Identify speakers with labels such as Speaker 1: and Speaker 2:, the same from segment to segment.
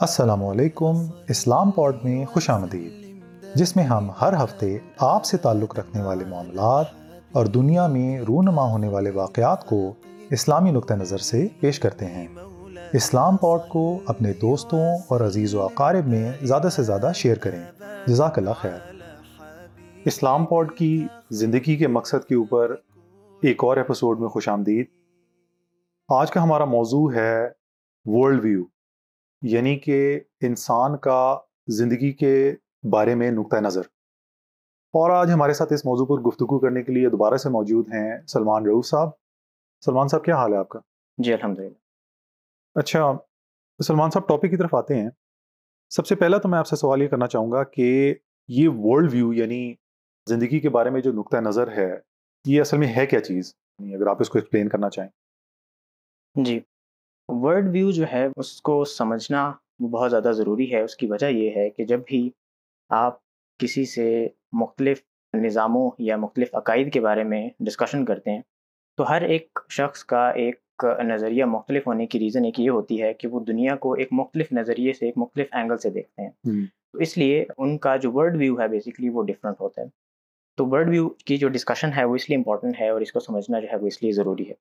Speaker 1: السلام علیکم، اسلام پوڈ میں خوش آمدید۔ جس میں ہم ہر ہفتے آپ سے تعلق رکھنے والے معاملات اور دنیا میں رونما ہونے والے واقعات کو اسلامی نقطہ نظر سے پیش کرتے ہیں۔ اسلام پوڈ کو اپنے دوستوں اور عزیز و اقارب میں زیادہ سے زیادہ شیئر کریں۔ جزاک اللہ خیر۔ اسلام پوڈ کی زندگی کے مقصد کے اوپر ایک اور ایپیسوڈ میں خوش آمدید۔ آج کا ہمارا موضوع ہے ورلڈ ویو یعنی کہ انسان کا زندگی کے بارے میں نقطۂ نظر۔ اور آج ہمارے ساتھ اس موضوع پر گفتگو کرنے کے لیے دوبارہ سے موجود ہیں سلمان رعو صاحب۔ سلمان صاحب کیا حال ہے آپ کا؟
Speaker 2: جی الحمد
Speaker 1: اچھا سلمان صاحب ٹاپک کی طرف آتے ہیں۔ سب سے پہلا تو میں آپ سے سوال یہ کرنا چاہوں گا کہ یہ ورلڈ ویو یعنی زندگی کے بارے میں جو نقطۂ نظر ہے یہ اصل میں ہے کیا چیز؟ یعنی اگر آپ اس کو ایکسپلین کرنا چاہیں۔
Speaker 2: جی۔ ورلڈ ویو جو ہے اس کو سمجھنا بہت زیادہ ضروری ہے۔ اس کی وجہ یہ ہے کہ جب بھی آپ کسی سے مختلف نظاموں یا مختلف عقائد کے بارے میں ڈسکشن کرتے ہیں تو ہر ایک شخص کا ایک نظریہ مختلف ہونے کی ریزن ایک یہ ہوتی ہے کہ وہ دنیا کو ایک مختلف نظریے سے ایک مختلف اینگل سے دیکھتے ہیں۔ تو اس لیے ان کا جو ورلڈ ویو ہے بیسکلی وہ ڈفرینٹ ہوتا ہے۔ تو ورلڈ ویو کی جو ڈسکشن ہے وہ اس لیے امپورٹنٹ ہے اور اس کو سمجھنا جو ہے وہ اس لیے ضروری ہے۔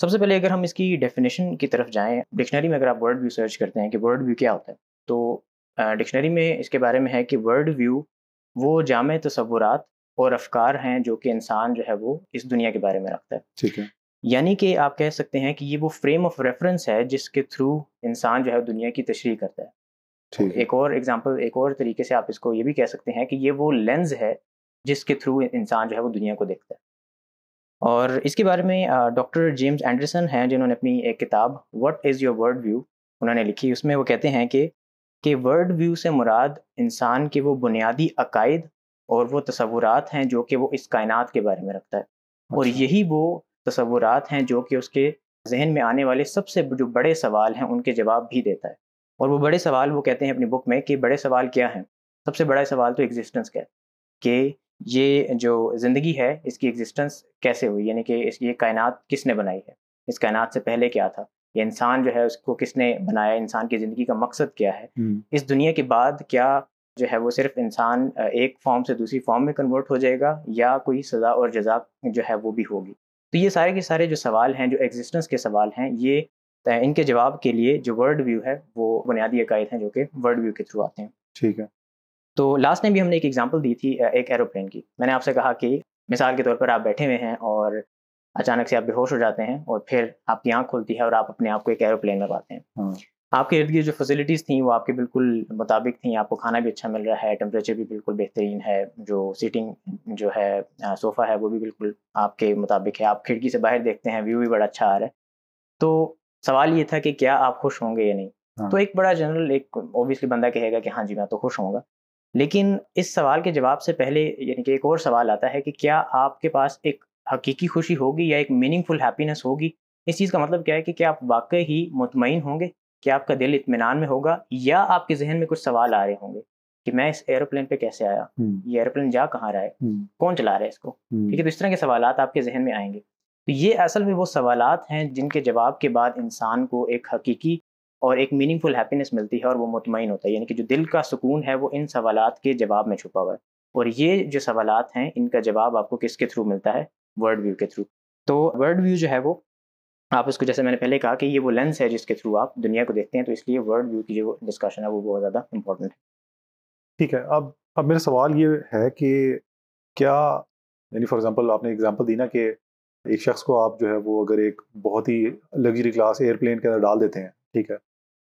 Speaker 2: سب سے پہلے اگر ہم اس کی ڈیفینیشن کی طرف جائیں ڈکشنری میں اگر آپ ورڈ ویو سرچ کرتے ہیں کہ ورڈ ویو کیا ہوتا ہے تو ڈکشنری میں اس کے بارے میں ہے کہ ورڈ ویو وہ جامع تصورات اور افکار ہیں جو کہ انسان جو ہے وہ اس دنیا کے بارے میں رکھتا ہے۔
Speaker 1: ٹھیک ہے۔
Speaker 2: یعنی کہ آپ کہہ سکتے ہیں کہ یہ وہ فریم آف ریفرنس ہے جس کے تھرو انسان جو ہے دنیا کی تشریح کرتا ہے۔ ایک اور ایگزامپل ایک اور طریقے سے آپ اس کو یہ بھی کہہ سکتے ہیں کہ یہ وہ لینز ہے جس کے تھرو انسان جو ہے وہ دنیا کو دیکھتا ہے۔ اور اس کے بارے میں ڈاکٹر جیمز اینڈرسن ہیں جنہوں نے اپنی ایک کتاب what is your world view انہوں نے لکھی۔ اس میں وہ کہتے ہیں کہ کہ ورڈ ویو سے مراد انسان کے وہ بنیادی عقائد اور وہ تصورات ہیں جو کہ وہ اس کائنات کے بارے میں رکھتا ہے۔ اور
Speaker 1: اچھا۔
Speaker 2: یہی وہ تصورات ہیں جو کہ اس کے ذہن میں آنے والے سب سے جو بڑے سوال ہیں ان کے جواب بھی دیتا ہے۔ اور وہ بڑے سوال وہ کہتے ہیں اپنی بک میں کہ بڑے سوال کیا ہیں؟ سب سے بڑا سوال تو ایگزسٹنس کا ہے کہ یہ جو زندگی ہے اس کی ایگزسٹنس کیسے ہوئی؟ یعنی کہ اس یہ کائنات کس نے بنائی ہے؟ اس کائنات سے پہلے کیا تھا؟ یہ انسان جو ہے اس کو کس نے بنایا؟ انسان کی زندگی کا مقصد کیا ہے؟ اس دنیا کے بعد کیا جو ہے وہ صرف انسان ایک فارم سے دوسری فارم میں کنورٹ ہو جائے گا یا کوئی سزا اور جزا جو ہے وہ بھی ہوگی؟ تو یہ سارے کے سارے جو سوال ہیں جو ایگزسٹنس کے سوال ہیں یہ ان کے جواب کے لیے جو ورلڈ ویو ہے وہ بنیادی عقائد ہیں جو کہ ورلڈ ویو کے تھرو آتے ہیں۔
Speaker 1: ٹھیک ہے۔
Speaker 2: تو لاسٹ ٹائم بھی ہم نے ایک ایگزامپل دی تھی ایک ایروپلین کی۔ میں نے آپ سے کہا کہ مثال کے طور پر آپ بیٹھے ہوئے ہیں اور اچانک سے آپ بے ہوش ہو جاتے ہیں اور پھر آپ کی آنکھ کھلتی ہے اور آپ اپنے آپ کو ایک ایروپلین میں پاتے ہیں۔
Speaker 1: ہاں۔
Speaker 2: آپ کے ارد گرد جو فیسلٹیز تھیں وہ آپ کے بالکل مطابق تھیں آپ کو کھانا بھی اچھا مل رہا ہے ٹیمپریچر بھی بالکل بہترین ہے جو سیٹنگ جو ہے صوفہ ہے وہ بھی بالکل آپ کے مطابق ہے۔ آپ کھڑکی سے باہر دیکھتے ہیں ویو بھی بڑا اچھا آ رہا ہے۔ تو سوال یہ تھا کہ کیا آپ خوش ہوں گے یا نہیں؟
Speaker 1: ہاں۔
Speaker 2: تو ایک بڑا جنرل ایک اوبیسلی بندہ کہے گا کہ ہاں جی میں تو خوش ہوں گا۔ لیکن اس سوال کے جواب سے پہلے یعنی کہ ایک اور سوال آتا ہے کہ کیا آپ کے پاس ایک حقیقی خوشی ہوگی یا ایک میننگ فل ہیپینس ہوگی؟ اس چیز کا مطلب کیا ہے کہ کیا آپ واقعی ہی مطمئن ہوں گے؟ کہ آپ کا دل اطمینان میں ہوگا یا آپ کے ذہن میں کچھ سوال آ رہے ہوں گے؟ کہ میں اس ایروپلین پہ کیسے آیا؟ یہ ایروپلین جا کہاں رہا ہے؟ کون چلا رہا ہے اس کو؟ ٹھیک ہے تو اس طرح کے سوالات آپ کے ذہن میں آئیں گے۔ تو یہ اصل میں وہ سوالات ہیں جن کے جواب کے بعد انسان کو ایک حقیقی اور ایک میننگ فل ہیپینس ملتی ہے اور وہ مطمئن ہوتا ہے۔ یعنی کہ جو دل کا سکون ہے وہ ان سوالات کے جواب میں چھپا ہوا ہے۔ اور یہ جو سوالات ہیں، ان کا جواب آپ کو کس کے تھرو ملتا ہے؟ ورڈ ویو کے تھرو تو ورڈ ویو جو ہے وہ، آپ اس کو جیسے میں نے پہلے کہا کہ یہ وہ لینس ہے جس کے تھرو آپ دنیا کو دیکھتے ہیں، تو اس لیے ورڈ ویو کی جو ڈسکشن ہے وہ بہت زیادہ امپورٹنٹ ہے۔
Speaker 1: ٹھیک ہے، اب اب میرا سوال یہ ہے کہ کیا یعنی فار ایگزامپل آپ نے ایگزامپل دی نا کہ ایک شخص کو آپ جو ہے وہ اگر ایک بہت ہی لگژری کلاس ایئر پلین کے اندر ڈال دیتے ہیں، ٹھیک ہے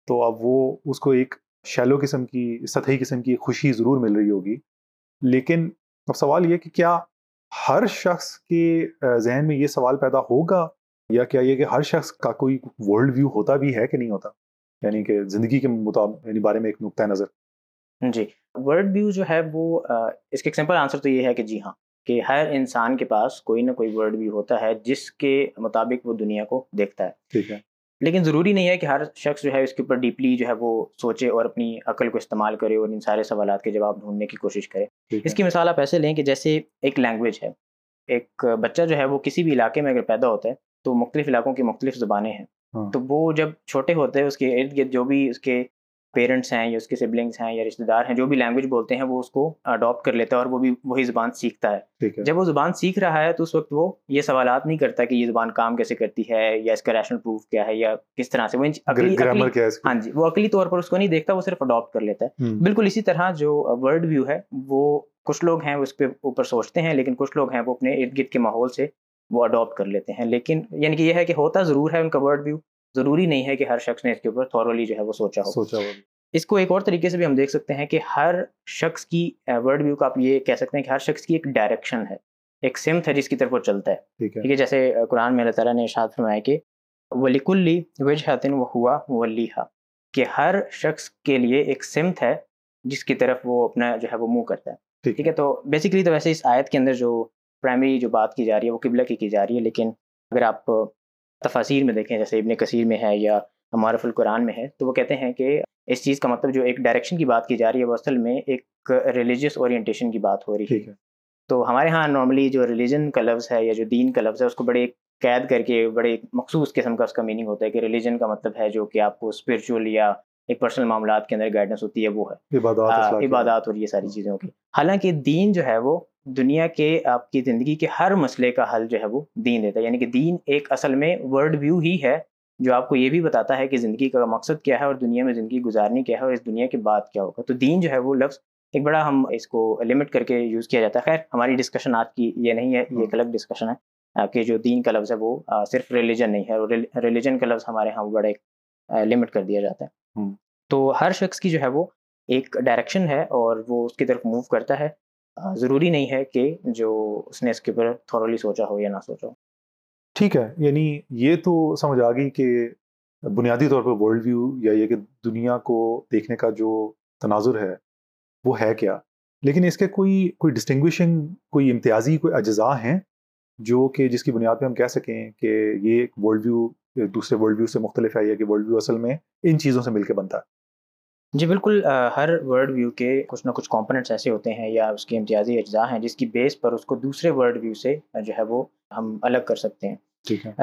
Speaker 1: تو اب وہ اس کو ایک شیلو قسم کی سطحی قسم کی خوشی ضرور مل رہی ہوگی۔ لیکن اب سوال یہ کہ کیا ہر شخص کے ذہن میں یہ سوال پیدا ہوگا؟ یا کیا یہ کہ ہر شخص کا کوئی ورلڈ ویو ہوتا بھی ہے کہ نہیں ہوتا؟ یعنی کہ زندگی کے مطابق یعنی بارے میں ایک نقطۂ نظر۔
Speaker 2: جی ورلڈ ویو جو ہے وہ اس ایک سمپل آنسر تو یہ ہے کہ جی ہاں کہ ہر انسان کے پاس کوئی نہ کوئی ورلڈ ویو ہوتا ہے جس کے مطابق وہ دنیا کو دیکھتا ہے۔
Speaker 1: ٹھیک ہے۔
Speaker 2: لیکن ضروری نہیں ہے کہ ہر شخص جو ہے اس کے اوپر ڈیپلی جو ہے وہ سوچے اور اپنی عقل کو استعمال کرے اور ان سارے سوالات کے جواب ڈھونڈنے کی کوشش کرے۔ اس کی مثال آپ ایسے لیں کہ جیسے ایک لینگویج ہے۔ ایک بچہ جو ہے وہ کسی بھی علاقے میں اگر پیدا ہوتا ہے تو مختلف علاقوں کی مختلف زبانیں ہیں۔
Speaker 1: ہاں۔
Speaker 2: تو وہ جب چھوٹے ہوتے ہیں اس کے ارد گرد جو بھی اس کے پیرنٹس ہیں یا اس کے سبلنگس ہیں یا رشتہ دار ہیں جو بھی لینگویج بولتے ہیں وہ اس کو اڈاپٹ کر لیتا ہے اور وہ بھی وہی زبان سیکھتا ہے۔ جب وہ زبان سیکھ رہا ہے تو اس وقت وہ یہ سوالات نہیں کرتا کہ یہ زبان کام کیسے کرتی ہے یا اس کا ریشنل پروف کیا ہے یا کس طرح سے۔ وہ
Speaker 1: گرامر کیا ہے
Speaker 2: ہاں جی وہ عقلی طور پر اس کو نہیں دیکھتا وہ صرف اڈاپٹ کر لیتا ہے۔ بالکل اسی طرح جو ورڈ ویو ہے وہ کچھ لوگ ہیں اس پہ اوپر سوچتے ہیں لیکن کچھ لوگ ہیں وہ اپنے ارد گرد کے ماحول سے وہ اڈاپٹ کر لیتے ہیں۔ لیکن یعنی کہ یہ ہے کہ ہوتا ضرور ہے ان کا ورڈ ویو ضروری نہیں ہے کہ ہر شخص نے اس کے اوپر تھورولی جو ہے وہ سوچا ہو۔
Speaker 1: سوچا ہوا
Speaker 2: اس کو ایک اور طریقے سے بھی ہم دیکھ سکتے ہیں کہ ہر شخص کی ورڈ ویو کا آپ یہ کہہ سکتے ہیں کہ ہر شخص کی ایک ڈائریکشن ہے ایک سمت ہے جس کی طرف وہ چلتا ہے۔
Speaker 1: ٹھیک ہے۔
Speaker 2: جیسے قرآن میں اللہ تعالیٰ نے ارشاد فرمایا کہ ولیکلی وجہتن و ہوا ولیحا کہ ہر شخص کے لیے ایک سمت ہے جس کی طرف وہ اپنا جو ہے وہ منہ کرتا ہے۔
Speaker 1: ٹھیک
Speaker 2: ٹھیک ہے تو بیسیکلی تو ویسے اس آیت کے اندر جو پرائمری جو بات کی جا رہی ہے وہ قبلہ کی کی جا رہی ہے لیکن اگر آپ تفاصیر میں دیکھیں جیسے ابن کثیر میں ہے یا معرف القرآن میں ہے تو وہ کہتے ہیں کہ اس چیز کا مطلب جو ایک ڈائریکشن کی بات کی جا رہی ہے وہ اصل میں ایک ریلیجیس اورینٹیشن کی بات ہو رہی ہے۔ تو ہمارے ہاں نارملی جو ریلیجن کا لفظ ہے یا جو دین کا لفظ ہے اس کو بڑے قید کر کے بڑے مخصوص قسم کا اس کا میننگ ہوتا ہے کہ ریلیجن کا مطلب ہے جو کہ آپ کو اسپرچول یا ایک پرسنل معاملات کے اندر گائیڈنس ہوتی ہے وہ ہے۔
Speaker 1: عبادات
Speaker 2: اور یہ ساری چیزوں کی حالانکہ دین جو ہے وہ دنیا کے آپ کی زندگی کے ہر مسئلے کا حل جو ہے وہ دین دیتا ہے۔ یعنی کہ دین ایک اصل میں ورڈ ویو ہی ہے جو آپ کو یہ بھی بتاتا ہے کہ زندگی کا مقصد کیا ہے اور دنیا میں زندگی گزارنی کیا ہے اور اس دنیا کے بعد کیا ہوگا۔ تو دین جو ہے وہ لفظ ایک بڑا ہم اس کو لمٹ کر کے یوز کیا جاتا ہے۔ خیر ہماری ڈسکشن آج کی یہ نہیں ہے یہ ایک الگ ڈسکشن ہے کہ جو دین کا لفظ ہے وہ صرف ریلیجن نہیں ہے۔ اور ریلیجن کا لفظ ہمارے ہاں بڑا ایک لمٹ کر دیا جاتا ہے۔
Speaker 1: ہم۔
Speaker 2: تو ہر شخص کی جو ہے وہ ایک ڈائریکشن ہے اور وہ اس کی طرف موو کرتا ہے۔ ضروری نہیں ہے کہ جو اس نے اس کے اوپر تھورولی سوچا ہو یا نہ سوچا ہو۔
Speaker 1: ٹھیک ہے یعنی یہ تو سمجھ آ گئی کہ بنیادی طور پر ورلڈ ویو یا یہ کہ دنیا کو دیکھنے کا جو تناظر ہے، وہ ہے کیا؟ لیکن اس کے کوئی کوئی ڈسٹنگوشنگ کوئی امتیازی، کوئی اجزاء ہیں جو کہ جس کی بنیاد پہ ہم کہہ سکیں کہ یہ ایک ورلڈ ویو دوسرے ورلڈ ویو سے مختلف ہے یا کہ ورلڈ ویو اصل میں ان چیزوں سے مل کے بنتا ہے؟
Speaker 2: جی بالکل ہر ورڈ ویو کے کچھ نہ کچھ کمپوننٹس ایسے ہوتے ہیں یا اس کے امتیازی اجزاء ہیں جس کی بیس پر اس کو دوسرے ورڈ ویو سے جو ہے وہ ہم الگ کر سکتے ہیں۔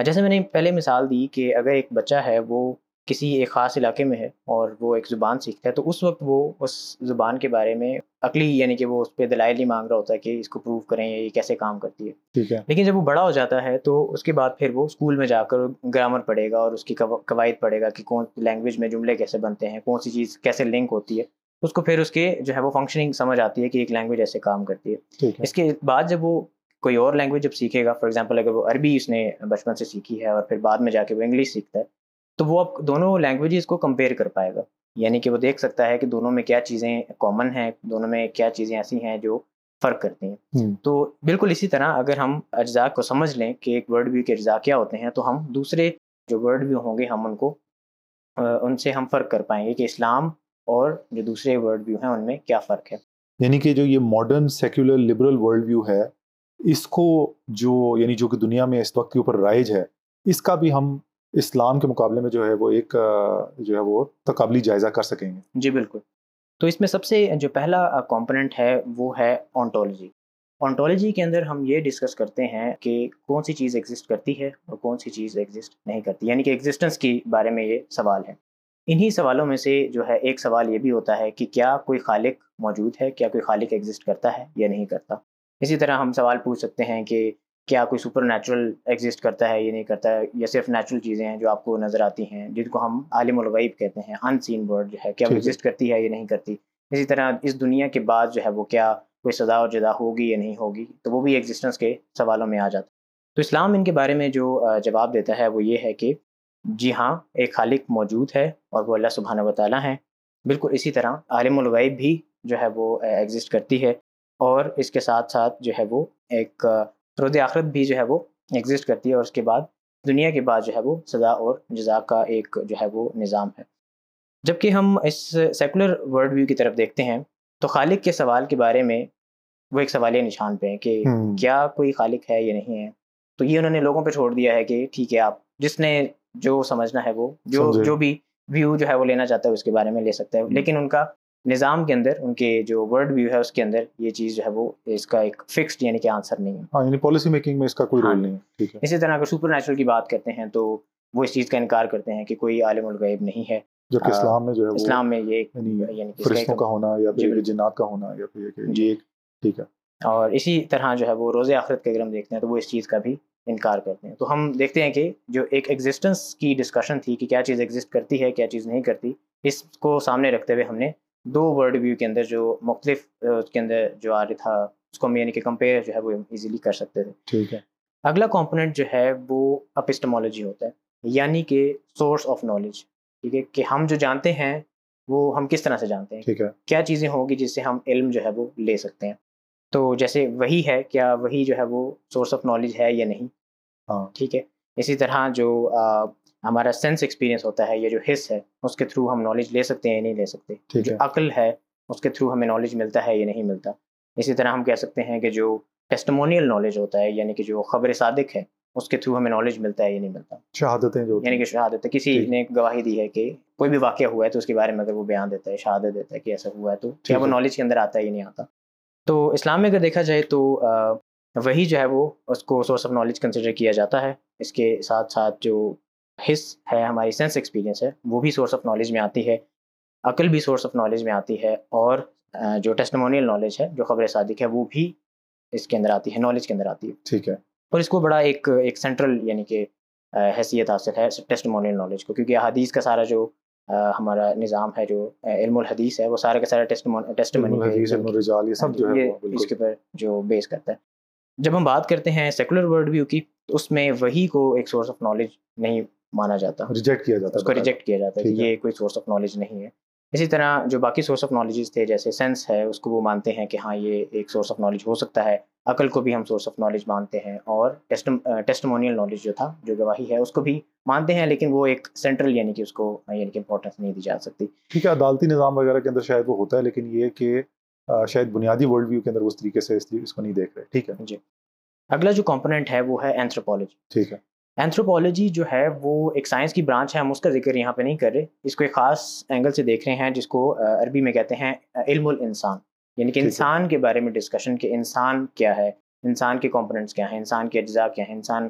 Speaker 2: جیسے میں نے پہلے مثال دی کہ اگر ایک بچہ ہے وہ کسی ایک خاص علاقے میں ہے اور وہ ایک زبان سیکھتا ہے تو اس وقت وہ اس زبان کے بارے میں عقلی یعنی کہ وہ اس پہ دلائل ہی مانگ رہا ہوتا ہے کہ اس کو پروو کریں یہ کیسے کام کرتی ہے۔
Speaker 1: ٹھیک ہے۔
Speaker 2: لیکن جب وہ بڑا ہو جاتا ہے تو اس کے بعد پھر وہ اسکول میں جا کر گرامر پڑھے گا اور اس کی قوا- قواعد پڑھے گا کہ کون لینگویج میں جملے کیسے بنتے ہیں کون سی چیز کیسے لنک ہوتی ہے۔ اس کو پھر اس کے جو ہے وہ فنکشننگ سمجھ آتی ہے کہ ایک لینگویج ایسے کام کرتی ہے۔ اس کے بعد جب وہ کوئی اور لینگویج جب سیکھے گا فار ایگزامپل اگر وہ عربی اس نے بچپن سے سیکھی ہے اور پھر بعد میں جا کے وہ انگلش سیکھتا ہے تو وہ اب دونوں لینگویجز کو کمپیئر کر پائے گا۔ یعنی کہ وہ دیکھ سکتا ہے کہ دونوں میں کیا چیزیں کامن ہیں دونوں میں کیا چیزیں ایسی ہیں جو فرق کرتی ہیں۔ تو بالکل اسی طرح اگر ہم اجزاء کو سمجھ لیں کہ ایک ورڈ ویو کے اجزاء کیا ہوتے ہیں تو ہم دوسرے جو ورڈ ویو ہوں گے ہم ان کو ان سے ہم فرق کر پائیں گے کہ اسلام اور جو دوسرے ورڈ ویو ہیں ان میں کیا فرق ہے۔
Speaker 1: یعنی کہ جو یہ modern secular liberal world view ہے اس کو جو یعنی جو کہ دنیا میں اس وقت کے اوپر رائج ہے اس کا بھی ہم اسلام کے مقابلے میں جو ہے وہ ایک جو ہے وہ تقابلی جائزہ کر سکیں گے۔
Speaker 2: جی بالکل۔ تو اس میں سب سے جو پہلا کمپوننٹ ہے وہ ہے آنٹولوجی آنٹولوجی کے اندر ہم یہ ڈسکس کرتے ہیں کہ کون سی چیز ایگزسٹ کرتی ہے اور کون سی چیز ایگزسٹ نہیں کرتی۔ یعنی کہ ایگزسٹنس کے بارے میں یہ سوال ہے۔ انہی سوالوں میں سے جو ہے ایک سوال یہ بھی ہوتا ہے کہ کیا کوئی خالق موجود ہے؟ کیا کوئی خالق ایگزسٹ کرتا ہے یا نہیں کرتا؟ اسی طرح ہم سوال پوچھ سکتے ہیں کہ کیا کوئی سپر نیچرل ایگزسٹ کرتا ہے یا نہیں کرتا ہے یا صرف نیچرل چیزیں ہیں جو آپ کو نظر آتی ہیں جن کو ہم عالم الغیب کہتے ہیں ان سین ورڈ جو ہے کیا وہ
Speaker 1: ٹھیک ہے۔
Speaker 2: ایگزسٹ کرتی ہے یا نہیں کرتی۔ اسی طرح اس دنیا کے بعد جو ہے وہ کیا کوئی سزا اور جدا ہوگی یا نہیں ہوگی تو وہ بھی ایگزسٹنس کے سوالوں میں آ جاتا ہے۔ تو اسلام ان کے بارے میں جو جواب دیتا ہے وہ یہ ہے کہ جی ہاں ایک خالق موجود ہے اور وہ اللہ سبحانہ و تعالیٰ ہیں۔ بالکل اسی طرح عالم الغیب بھی جو ہے وہ ایگزسٹ کرتی ہے اور اس کے ساتھ ساتھ جو ہے وہ ایک آ، رود آخرت بھی جو ہے وہ ایگزسٹ کرتی ہے اور اس کے بعد دنیا کے بعد جو ہے وہ سزا اور جزا کا ایک جو ہے وہ نظام ہے۔ جبکہ ہم اس سیکولر ورلڈ ویو کی طرف دیکھتے ہیں تو خالق کے سوال کے بارے میں وہ ایک سوالیہ نشان پہ ہے کہ
Speaker 1: ہم،
Speaker 2: کیا کوئی خالق ہے یا نہیں ہے؟ تو یہ انہوں نے لوگوں پہ چھوڑ دیا ہے کہ ٹھیک ہے آپ جس نے جو سمجھنا ہے وہ جو۔ جو بھی ویو جو ہے وہ لینا چاہتا ہے اس کے بارے میں لے سکتا ہے۔ لیکن ان کا نظام کے اندر ان کے جو ورڈ ویو ہے اس کے اندر یہ چیز جو ہے وہ اس کا ایک فکسڈ یعنی کہ آنسر نہیں ہے
Speaker 1: ہاں یعنی پالیسی میکنگ میں اس کا کوئی
Speaker 2: ہاں۔
Speaker 1: رول نہیں ہے
Speaker 2: اسی طرح اگر سپر نیچرل کی بات کرتے ہیں تو وہ اس چیز کا انکار کرتے ہیں کہ کوئی عالم الغیب نہیں ہے
Speaker 1: جبکہ اسلام میں جو ہے
Speaker 2: اسلام میں یہ
Speaker 1: یعنی
Speaker 2: یعنی
Speaker 1: فرشتوں کا ہونا یا پھر۔ جنات کا ہونا یا پھر یہ
Speaker 2: جی۔
Speaker 1: یہ ایک ٹھیک ہے
Speaker 2: اور اسی طرح جو ہے وہ روز آخرت کے اگر ہم دیکھتے ہیں تو وہ اس چیز کا بھی انکار کرتے ہیں تو ہم دیکھتے ہیں کہ جو ایک ایگزسٹنس کی ڈسکشن تھی کہ کیا چیز ایگزسٹ کرتی ہے کیا چیز نہیں کرتی اس کو سامنے رکھتے ہوئے ہم نے دو ورڈ ویو کے اندر جو مختلف اس کے اندر جو آ رہا تھا اس کو ہم یعنی کہ کمپیئر جو ہے وہ ایزیلی کر سکتے تھے۔
Speaker 1: ٹھیک ہے۔
Speaker 2: اگلا کمپوننٹ جو ہے وہ اپسٹمالوجی ہوتا ہے یعنی کہ سورس آف نالج ٹھیک ہے کہ ہم جو جانتے ہیں وہ ہم کس طرح سے جانتے ہیں؟ کیا چیزیں ہوں گی جس سے ہم علم جو ہے وہ لے سکتے ہیں؟ تو جیسے وہی ہے کیا وہی جو ہے وہ سورس آف نالج ہے یا نہیں؟
Speaker 1: ہاں۔
Speaker 2: ٹھیک ہے اسی طرح جو ہمارا سینس ایکسپیرینس ہوتا ہے یا جو حص ہے اس کے تھرو ہم نالج لے سکتے ہیں یا نہیں لے سکتے۔ جو عقل ہے اس کے تھرو ہمیں نالج ملتا ہے یا نہیں ملتا۔ اسی طرح ہم کہہ سکتے ہیں کہ جو ٹیسٹمونیل نالج ہوتا ہے یعنی کہ جو خبر صادق ہے اس کے تھرو ہمیں نالج ملتا ہے یا نہیں ملتا۔
Speaker 1: شہادتیں جو
Speaker 2: یعنی کہ
Speaker 1: ہیں
Speaker 2: شہادت ہے کسی۔ نے گواہی دی ہے کہ کوئی بھی واقعہ ہوا ہے تو اس کے بارے میں اگر وہ بیان دیتا ہے شہادت دیتا ہے کہ ایسا ہوا ہے تو کیا وہ۔ نالج کے اندر آتا ہے یا نہیں آتا؟ تو اسلام میں اگر دیکھا جائے تو وہی جو ہے وہ اس کو سورس آف نالج کنسیڈر کیا جاتا ہے۔ اس کے ساتھ ساتھ جو حص ہے ہماری سینس ایکسپیرینس ہے وہ بھی سورس آف نالج میں آتی ہے عقل بھی سورس آف نالج میں آتی ہے اور جو ٹیسٹمونیل نالج ہے جو خبر صادق ہے وہ بھی اس کے اندر آتی ہے نالج کے اندر آتی ہے۔
Speaker 1: ٹھیک ہے۔
Speaker 2: اور اس کو بڑا ایک ایک سینٹرل یعنی کہ حیثیت حاصل ہے ٹیسٹمونیل نالج کو کیونکہ احادیث کا سارا جو ہمارا نظام ہے جو علم الحدیث ہے وہ سارا کا سارا اس کے اوپر جو بیس کرتا ہے۔ جب ہم بات کرتے ہیں سیکولر ورلڈ ویو کی تو اس میں وہی کو ایک سورس آف نالج نہیں مانا جاتا
Speaker 1: ریجیکٹ کیا جاتا
Speaker 2: اس کو
Speaker 1: ہے
Speaker 2: ریجیکٹ کیا جاتا ہے کہ
Speaker 1: ہے۔
Speaker 2: یہ کوئی سورس آف نالج نہیں ہے۔ اسی طرح جو باقی سورس آف نالجز تھے جیسے سینس ہے اس کو وہ مانتے ہیں کہ ہاں یہ ایک سورس آف نالج ہو سکتا ہے۔ عقل کو بھی ہم سورس آف نالج مانتے ہیں۔ اور ٹیسٹمونیل نالج جو تھا جو گواہی ہے اس کو بھی مانتے ہیں لیکن وہ ایک سینٹرل یعنی کہ اس کو یعنی کہ امپورٹنس نہیں دی جا سکتی۔
Speaker 1: ٹھیک ہے عدالتی نظام وغیرہ کے اندر شاید وہ ہوتا ہے لیکن یہ کہ شاید بنیادی ورلڈ ویو کے اندر اس طریقے سے اس کو نہیں دیکھ رہے۔ ٹھیک ہے۔
Speaker 2: اگلا جو کمپوننٹ ہے وہ ہے اینتھروپولوجی
Speaker 1: ٹھیک ہے۔
Speaker 2: اینتھروپولوجی جو ہے وہ ایک سائنس کی برانچ ہے ہم اس کا ذکر یہاں پہ نہیں کر رہے۔ اس کو ایک خاص اینگل سے دیکھ رہے ہیں جس کو عربی میں کہتے ہیں علم الانسان۔ یعنی کہ۔ انسان کے بارے میں ڈسکشن کہ انسان کیا ہے انسان کے کمپوننٹس کیا ہیں انسان کے اجزاء کیا ہیں انسان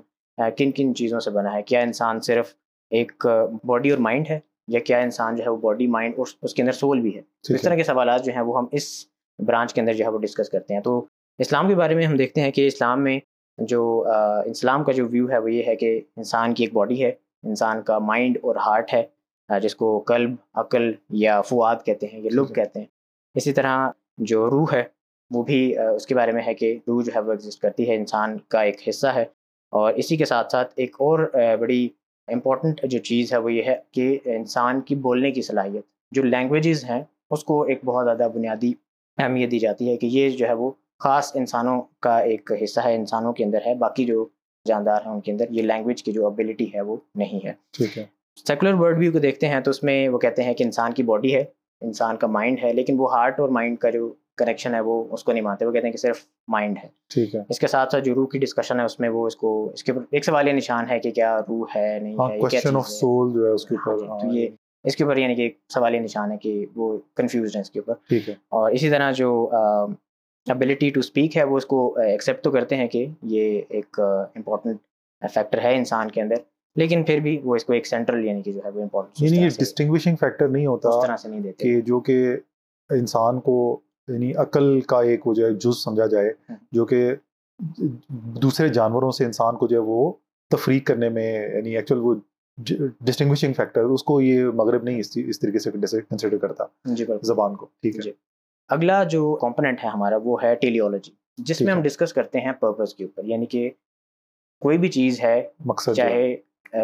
Speaker 2: کن کن چیزوں سے بنا ہے۔ کیا انسان صرف ایک باڈی اور مائنڈ ہے یا کیا انسان جو ہے وہ باڈی مائنڈ اور اس کے اندر سول بھی ہے؟ تو اس طرح کے سوالات جو ہیں وہ ہم اس برانچ کے اندر جو ہے وہ ڈسکس کرتے ہیں۔ تو اسلام کے بارے میں ہم دیکھتے ہیں کہ اسلام میں جو اسلام کا جو ویو ہے وہ یہ ہے کہ انسان کی ایک باڈی ہے انسان کا مائنڈ اور ہارٹ ہے جس کو قلب عقل یا فواد کہتے ہیں یا لب
Speaker 1: ہے۔
Speaker 2: کہتے ہیں اسی طرح جو روح ہے وہ بھی اس کے بارے میں ہے کہ روح جو ہے وہ ایگزسٹ کرتی ہے انسان کا ایک حصہ ہے اور اسی کے ساتھ ساتھ ایک اور بڑی امپورٹنٹ جو چیز ہے وہ یہ ہے کہ انسان کی بولنے کی صلاحیت جو لینگویجز ہیں اس کو ایک بہت زیادہ بنیادی اہمیت دی جاتی ہے کہ یہ جو ہے وہ خاص انسانوں کا ایک حصہ ہے انسانوں کے اندر ہے باقی جو جاندار ہیں ان کے اندر یہ لینگویج کی جو ابیلٹی ہے وہ نہیں ہے۔
Speaker 1: ٹھیک ہے۔
Speaker 2: سیکولر ورلڈ ویو کو دیکھتے ہیں تو اس میں وہ کہتے ہیں کہ انسان کی باڈی ہے انسان کا مائنڈ ہے لیکن وہ ہارٹ اور مائنڈ کا جو کنیکشن ہے وہ اس کو نہیں مانتے وہ کہتے ہیں کہ صرف مائنڈ ہے۔
Speaker 1: ٹھیک ہے۔
Speaker 2: اس کے ساتھ ساتھ جو روح کی ڈسکشن ہے اس میں وہ اس کو اس کے اوپر ایک سوالیہ نشان ہے کہ کیا روح ہے نہیں
Speaker 1: ہاں
Speaker 2: ہے یہ
Speaker 1: کوشچن آف؟ سول جو ہے اس کے
Speaker 2: ہاں
Speaker 1: اوپر
Speaker 2: جی،
Speaker 1: ہاں،
Speaker 2: تو یہ اس کے اوپر یعنی کہ ایک سوالیہ نشان ہے کہ وہ کنفیوزڈ ہیں اس کے اوپر۔
Speaker 1: ٹھیک ہے۔
Speaker 2: اور اسی طرح جو ابیلٹی ٹو اسپیک ہے وہ اس کو ایکسیپٹ تو کرتے ہیں کہ یہ ایک امپورٹنٹ فیکٹر ہے انسان کے اندر لیکن پھر بھی وہ اس کو ایک سینٹرل یعنی کہ جو ہے وہ امپورٹنٹ
Speaker 1: یعنی یہ ڈسٹنگوشنگ فیکٹر نہیں ہوتا
Speaker 2: اس طرح سے نہیں دیتے۔
Speaker 1: کہ جو کہ انسان کو یعنی عقل کا ایک وہ جو ہے جز سمجھا جائے
Speaker 2: ہاں۔
Speaker 1: جو کہ دوسرے جانوروں سے انسان کو جو ہے وہ تفریق کرنے میں یعنی ایکچوئل وہ ڈسٹنگوشنگ فیکٹر اس کو یہ مغرب نہیں اس طریقے سے کنسیڈر کرتا
Speaker 2: جی
Speaker 1: زبان کو ٹھیک ہے۔
Speaker 2: جی۔ اگلا جو کمپوننٹ ہے ہمارا وہ ہے ٹیلیولوجی جس میں ہم۔ ڈسکس کرتے ہیں پرپز کے اوپر یعنی کہ کوئی بھی چیز ہے
Speaker 1: مقصد۔
Speaker 2: چاہے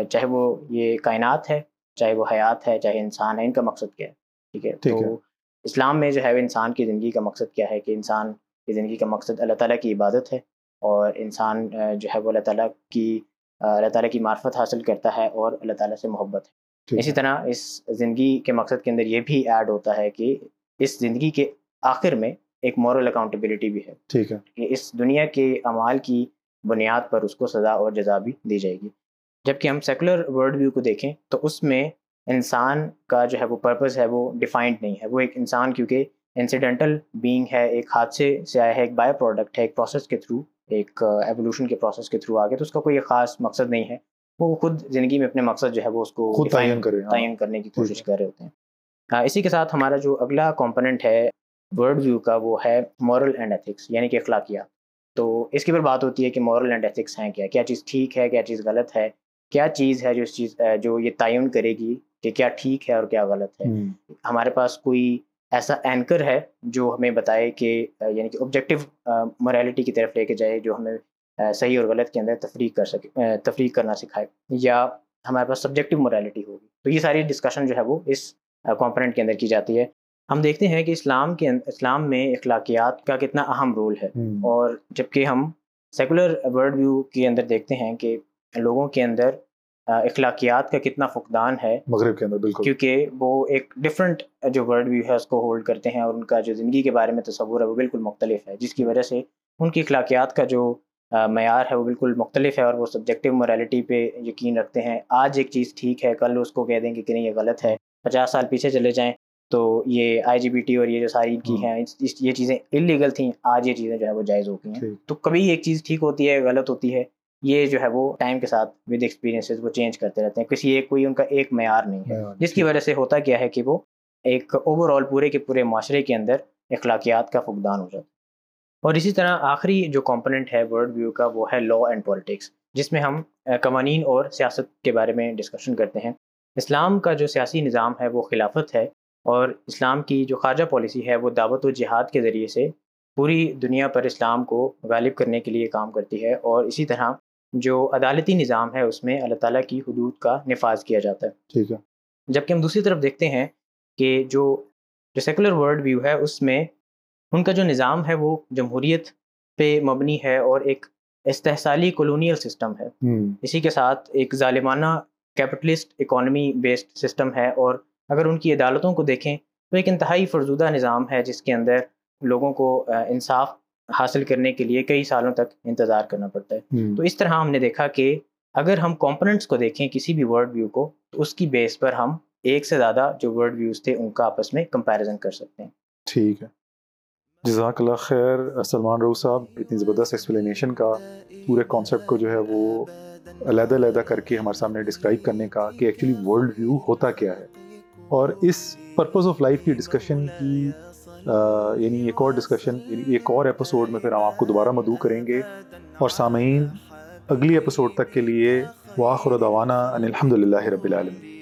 Speaker 2: چاہے وہ یہ کائنات ہے چاہے وہ حیات ہے چاہے انسان ہے ان کا مقصد کیا ہے ٹھیک ہے۔ تو اسلام میں جو ہے وہ انسان کی زندگی کا مقصد کیا ہے کہ انسان کی زندگی کا مقصد اللہ تعالیٰ کی عبادت ہے اور انسان جو ہے وہ اللہ تعالیٰ کی اللہ تعالیٰ کی معرفت حاصل کرتا ہے اور اللہ تعالیٰ سے محبت ہے اسی۔ طرح اس زندگی کے مقصد کے اندر یہ بھی ایڈ ہوتا ہے کہ اس زندگی کے آخر میں ایک مورل اکاؤنٹیبلٹی بھی ہے۔
Speaker 1: ٹھیک ہے۔
Speaker 2: کہ اس دنیا کے اعمال کی بنیاد پر اس کو سزا اور جزا بھی دی جائے گی۔ جبکہ ہم سیکولر ورلڈ ویو کو دیکھیں تو اس میں انسان کا جو ہے وہ پرپز ہے وہ ڈیفائنڈ نہیں ہے۔ وہ ایک انسان کیونکہ انسیڈنٹل بینگ ہے ایک حادثے سے آیا ہے ایک بائی پروڈکٹ ہے ایک پروسیس کے تھرو ایک ایولیوشن کے پروسیس کے تھرو آ گیا تو اس کا کوئی خاص مقصد نہیں ہے۔ وہ خود زندگی میں اپنے مقصد جو ہے وہ اس کو
Speaker 1: خود تعین ہاں۔
Speaker 2: کرنے کی کوشش۔ کر رہے ہوتے ہیں۔ ہاں، اسی کے ساتھ ہمارا جو اگلا کمپوننٹ ہے ورڈ ویو کا وہ ہے مورل اینڈ ایتھکس یعنی کہ اخلاقیات۔ تو اس کے اوپر بات ہوتی ہے کہ مورل اینڈ ایتھکس ہیں کیا؟ کیا چیز ٹھیک ہے کیا چیز غلط ہے؟ کیا چیز ہے جو اس چیز جو یہ تعین کرے گی کہ کیا ٹھیک ہے اور کیا غلط ہے؟
Speaker 1: ہم،
Speaker 2: ہمارے پاس کوئی ایسا اینکر ہے جو ہمیں بتائے کہ یعنی کہ آبجیکٹیو موریلٹی کی طرف لے کے جائے جو ہمیں صحیح اور غلط کے اندر تفریق کر سکے تفریق کرنا سکھائے۔ یا ہمارے پاس سبجیکٹیو موریلٹی ہوگی۔ تو یہ ساری ڈسکشن جو ہے وہ اس کمپوننٹ کے اندر کی جاتی ہے۔ ہم دیکھتے ہیں کہ اسلام کے اسلام میں اخلاقیات کا کتنا اہم رول ہے۔ اور جبکہ ہم سیکولر ورڈ ویو کے اندر دیکھتے ہیں کہ لوگوں کے اندر اخلاقیات کا کتنا فقدان ہے۔
Speaker 1: مغرب کے اندر بالکل۔
Speaker 2: کیونکہ وہ ایک ڈفرینٹ جو ورڈ ویو ہے اس کو ہولڈ کرتے ہیں اور ان کا جو زندگی کے بارے میں تصور ہے وہ بالکل مختلف ہے۔ جس کی وجہ سے ان کی اخلاقیات کا جو معیار ہے وہ بالکل مختلف ہے اور وہ سبجیکٹیو موریلٹی پہ یقین رکھتے ہیں۔ آج ایک چیز ٹھیک ہے کل اس کو کہہ دیں گے کہ نہیں یہ غلط ہے۔ پچاس سال پیچھے چلے جائیں۔ تو یہ آئی جی بی ٹی اور یہ جو ساری کی
Speaker 1: ہاں۔
Speaker 2: ہیں یہ چیزیں انلیگل تھیں آج یہ چیزیں جو ہے وہ جائز ہو گئی ہیں۔ تو کبھی ایک چیز ٹھیک ہوتی ہے غلط ہوتی ہے یہ جو ہے وہ ٹائم کے ساتھ ود ایکسپیرینسز وہ چینج کرتے رہتے ہیں۔ کسی ایک کوئی ان کا ایک معیار نہیں ہے۔ جس کی وجہ سے ہوتا کیا ہے کہ وہ ایک اوور آل پورے کے پورے معاشرے کے اندر اخلاقیات کا فقدان ہو جاتا ہے۔ اور اسی طرح آخری جو کمپوننٹ ہے ورڈ ویو کا وہ ہے لا اینڈ پالیٹکس جس میں ہم قوانین اور سیاست کے بارے میں ڈسکشن کرتے ہیں۔ اسلام کا جو سیاسی نظام ہے وہ خلافت ہے۔ اور اسلام کی جو خارجہ پالیسی ہے وہ دعوت و جہاد کے ذریعے سے پوری دنیا پر اسلام کو غالب کرنے کے لیے کام کرتی ہے اور اسی طرح جو عدالتی نظام ہے اس میں اللہ تعالیٰ کی حدود کا نفاذ کیا جاتا ہے۔
Speaker 1: ٹھیک ہے۔
Speaker 2: جبکہ ہم دوسری طرف دیکھتے ہیں کہ جو جو سیکولر ورلڈ ویو ہے اس میں ان کا جو نظام ہے وہ جمہوریت پہ مبنی ہے اور ایک استحصالی کولونیل سسٹم ہے۔ اسی کے ساتھ ایک ظالمانہ کیپٹلسٹ اکانومی بیسڈ سسٹم ہے اور اگر ان کی عدالتوں کو دیکھیں تو ایک انتہائی فرزودہ نظام ہے جس کے اندر لوگوں کو انصاف حاصل کرنے کے لیے کئی سالوں تک انتظار کرنا پڑتا ہے۔ تو اس طرح ہم نے دیکھا کہ اگر ہم کمپوننٹس کو دیکھیں کسی بھی ورڈ ویو کو تو اس کی بیس پر ہم ایک سے زیادہ جو ورڈ ویوز تھے ان کا آپس میں کمپیریزن کر سکتے ہیں۔
Speaker 1: ٹھیک ہے۔ جزاک اللہ خیر سلمان رو صاحب اتنی زبردست ایکسپلینیشن کا پورے کانسیپٹ کو جو ہے وہ علیحدہ علیحدہ کر کے ہمارے سامنے ڈسکرائب کرنے کا کہ ایکچولی ورلڈ ویو ہوتا کیا ہے۔ اور اس پرپز آف لائف کی ڈسکشن کی یعنی ایک اور ڈسکشن یعنی ایک اور ایپیسوڈ میں پھر ہم آپ کو دوبارہ مدعو کریں گے۔ اور سامعین، اگلی ایپیسوڈ تک کے لیے واخر دعوانا ان الحمد للہ رب العالمین۔